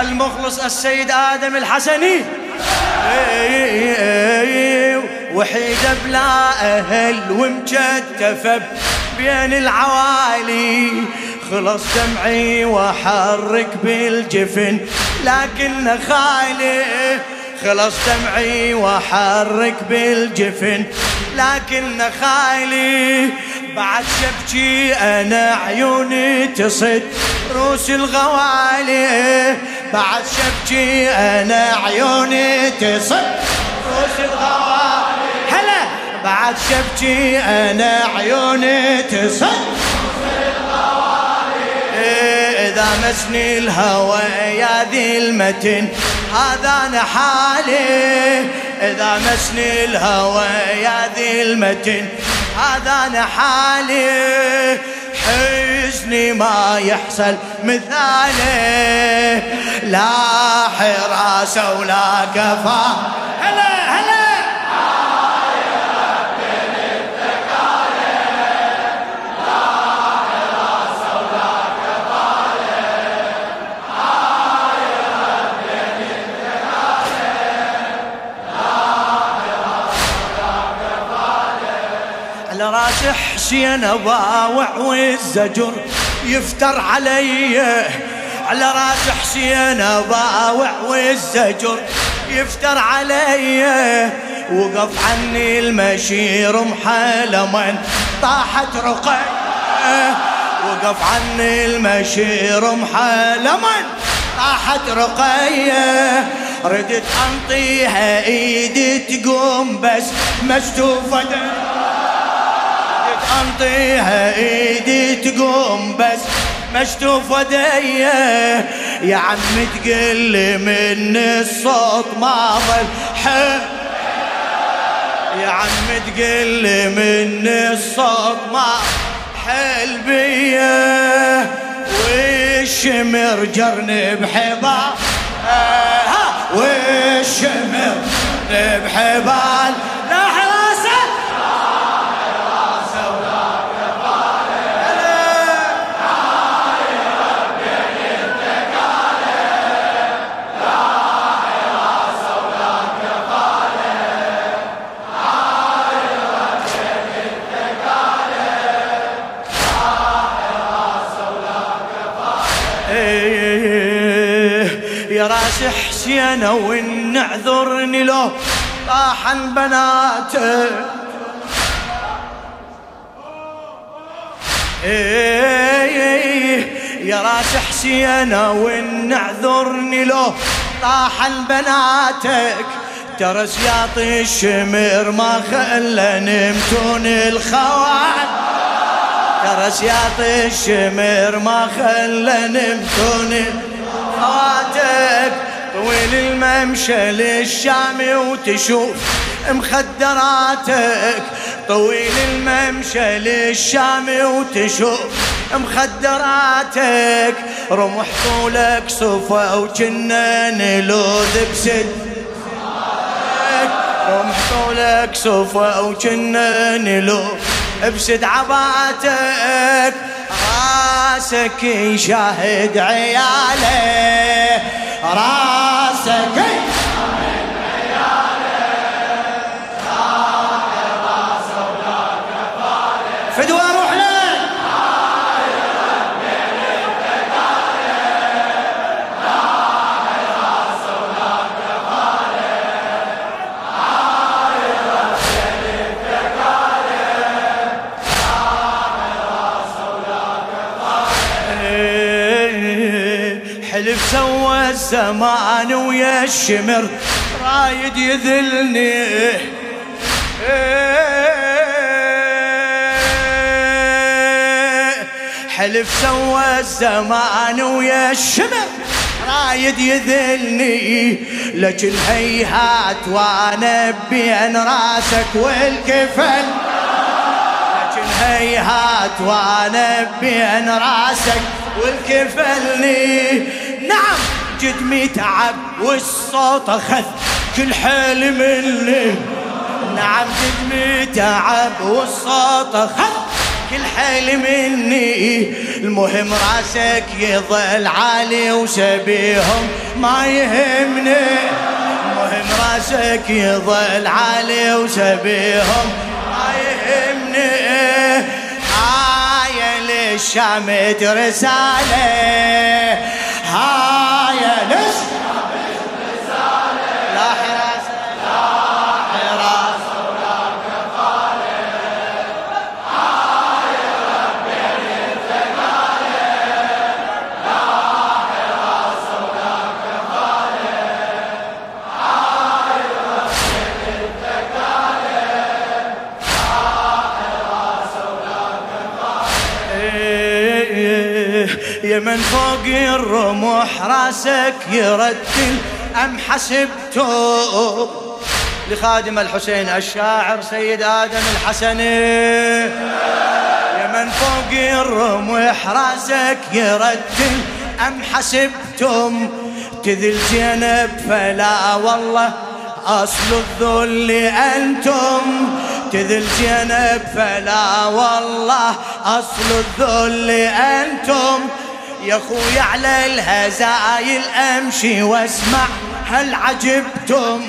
المخلص السيد آدم الحسني. وحيدة بلا أهل ومجتفة بين العوالي. خلص دمعي وحرك بالجفن لكن خالي. خلص دمعي وحرك بالجفن لكن خالي. بعد شبكي أنا عيوني تصد روس الغوالي. بعد شبكي أنا عيوني تصد روس الغوالي هلا. بعد شبكي أنا عيوني تصد إذا مسني الهوى يا ذي المتن هذا أنا حالي. إذا مسني الهوى يا ذي المتن هذا أنا حالي. حزني ما يحصل مثالي لا حراسة ولا كفا هلا هلا. حسين باوع والزجر يفتر علي. على راس حسين باوع والزجر يفتر علي. وقف عني المشير محلما طاحت رقي وقف عني المشير محلما طاحت رقية ردت أنطيها إيدي تقوم بس مشتوفة أنطيها إيدي تقوم بس مشتوف ودي يا عم تقل من الصوت ما ظل يا عم تقل من الصوت ما حل بيه والشمر جرني بحبال والشمر بحبال حسين وإن اعذرني لو طاحن بناته يا راس حسين وإن اعذرني لو طاحن بناتك ترى سياط الشمر ما خلى نمتون الخوان ترى سياط الشمر ما خلى نمتون خواتك طويل الممشى للشام وتشوف مخدراتك. طويل الممشى للشام وتشوف مخدراتك. رمح طولك صفا وجنان لوذ بسد. رمح طولك صفا وجنان لوذ بسد عباتك. راسك يشاهد عياله. راسك. حلف سوى الزمان ويا الشمر رايد يذلني. حلف سوى الزمان ويا الشمر رايد يذلني. لكن هيهات وأنا بين راسك والكفن لكن هيهات وأنا بين راسك والكفلني. نعم جدمي تعب والصوت أخذ كل حيل مني. نعم جدمي تعب والصوت أخذ كل حيل مني. المهم راسك يظل عالي وسبيهم ما يهمني. المهم راسك يظل عالي وسبيهم ما يهمني. هاي للشام رسالة هاي للشام يا من فوق الرمح راسك يرتل أم حسبته لخادم الحسين الشاعر سيد آدم الحسني يا من فوق الرمح راسك يرتل أم حسبتم؟ تذل زينب فلا والله أصل الذل أنتم. تذل زينب فلا والله أصل الذل أنتم. يا خوي على الهزايل أمشي واسمع هل عجبتم؟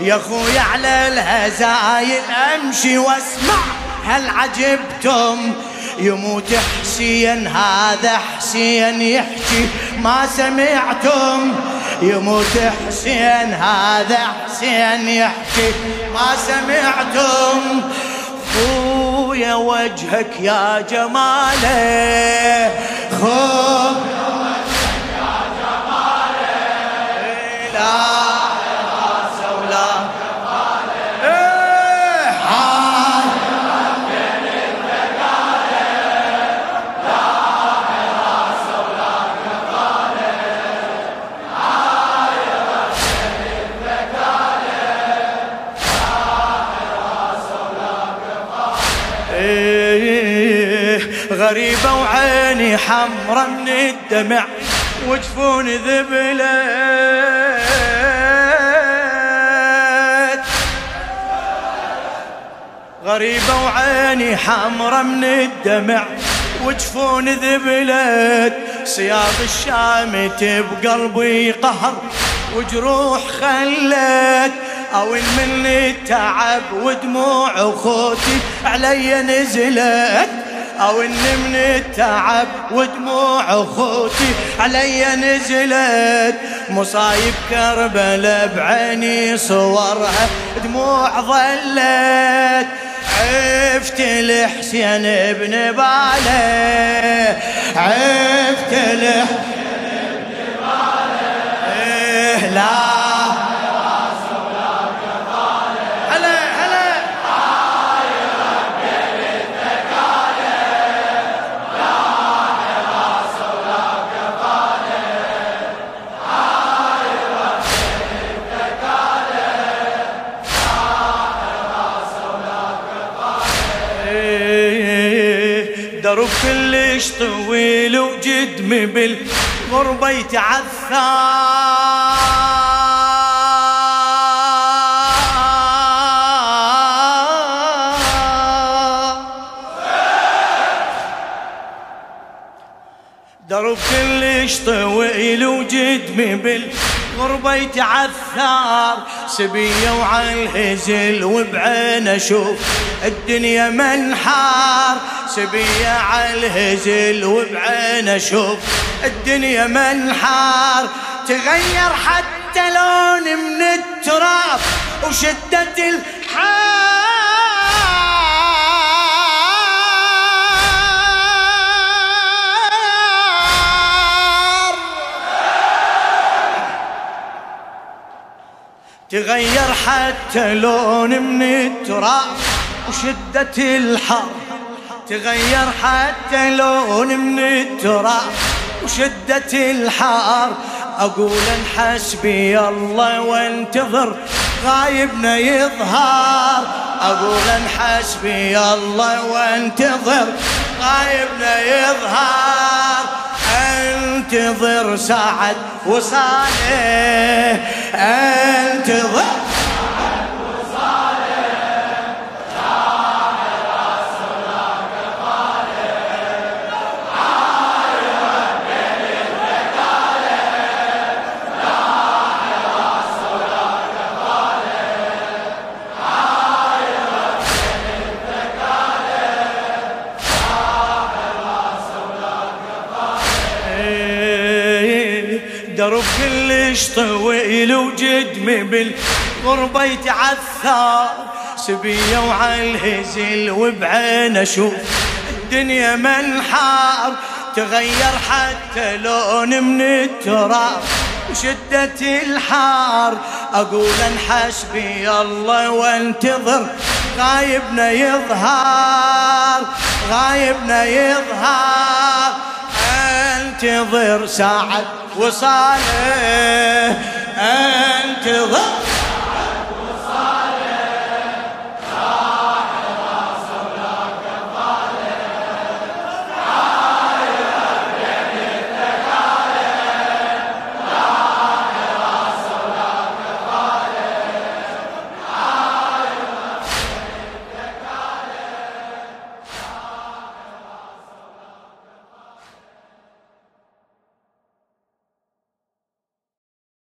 يا خوي على الهزايل أمشي واسمع هل عجبتم؟ يموت حسين هذا حسين يحكي ما سمعتم. يموت حسين هذا حسين يحكي ما سمعتم. خويا وجهك يا جماله خويا وجهك يا جماله. غريبة وعيني حمرة من الدمع وجفون ذبلت غريبة وعيني حمرة من الدمع وجفون ذبلت صياط الشامت بقلبي قهر وجروح خلت أو من التعب ودموع اخوتي علي نزلت. أو ان من التعب ودموع اخوتي علي نزلت. مصايب كربلاء بعيني صورها دموع ظلت. عفت الحسين ابن باله عفت الحسين ابن باله لا. درب كلش طويل وجدمي بالغربة يتعثر. درب كلش طويل وجدمي بالغربة يتعثر سبية وعلى الهزل وبعين أشوف الدنيا منحار سبية على الهزل وبعين أشوف الدنيا منحار تغير حتى لون من التراب. وشدة تغير حتى لون من التراب وشدة الحر. تغير حتى لون من التراب وشدة الحار أقول حسبي الله وانتظر غايبنا يظهر. أقول حسبي الله وانتظر غايبنا يظهر. انتظر ساعة وصاله انتظر. درب كلش طويل وجدمي بالغربة يتعثر سبية وعلى الهزل وبعين أشوف. الدنيا منحار تغير حتى لون من التراب. وشدة الحار أقول انحسبي الله وأنتظر. غايبنا يظهر غايبنا يظهر. أنتظر ساعة وصاله انتظر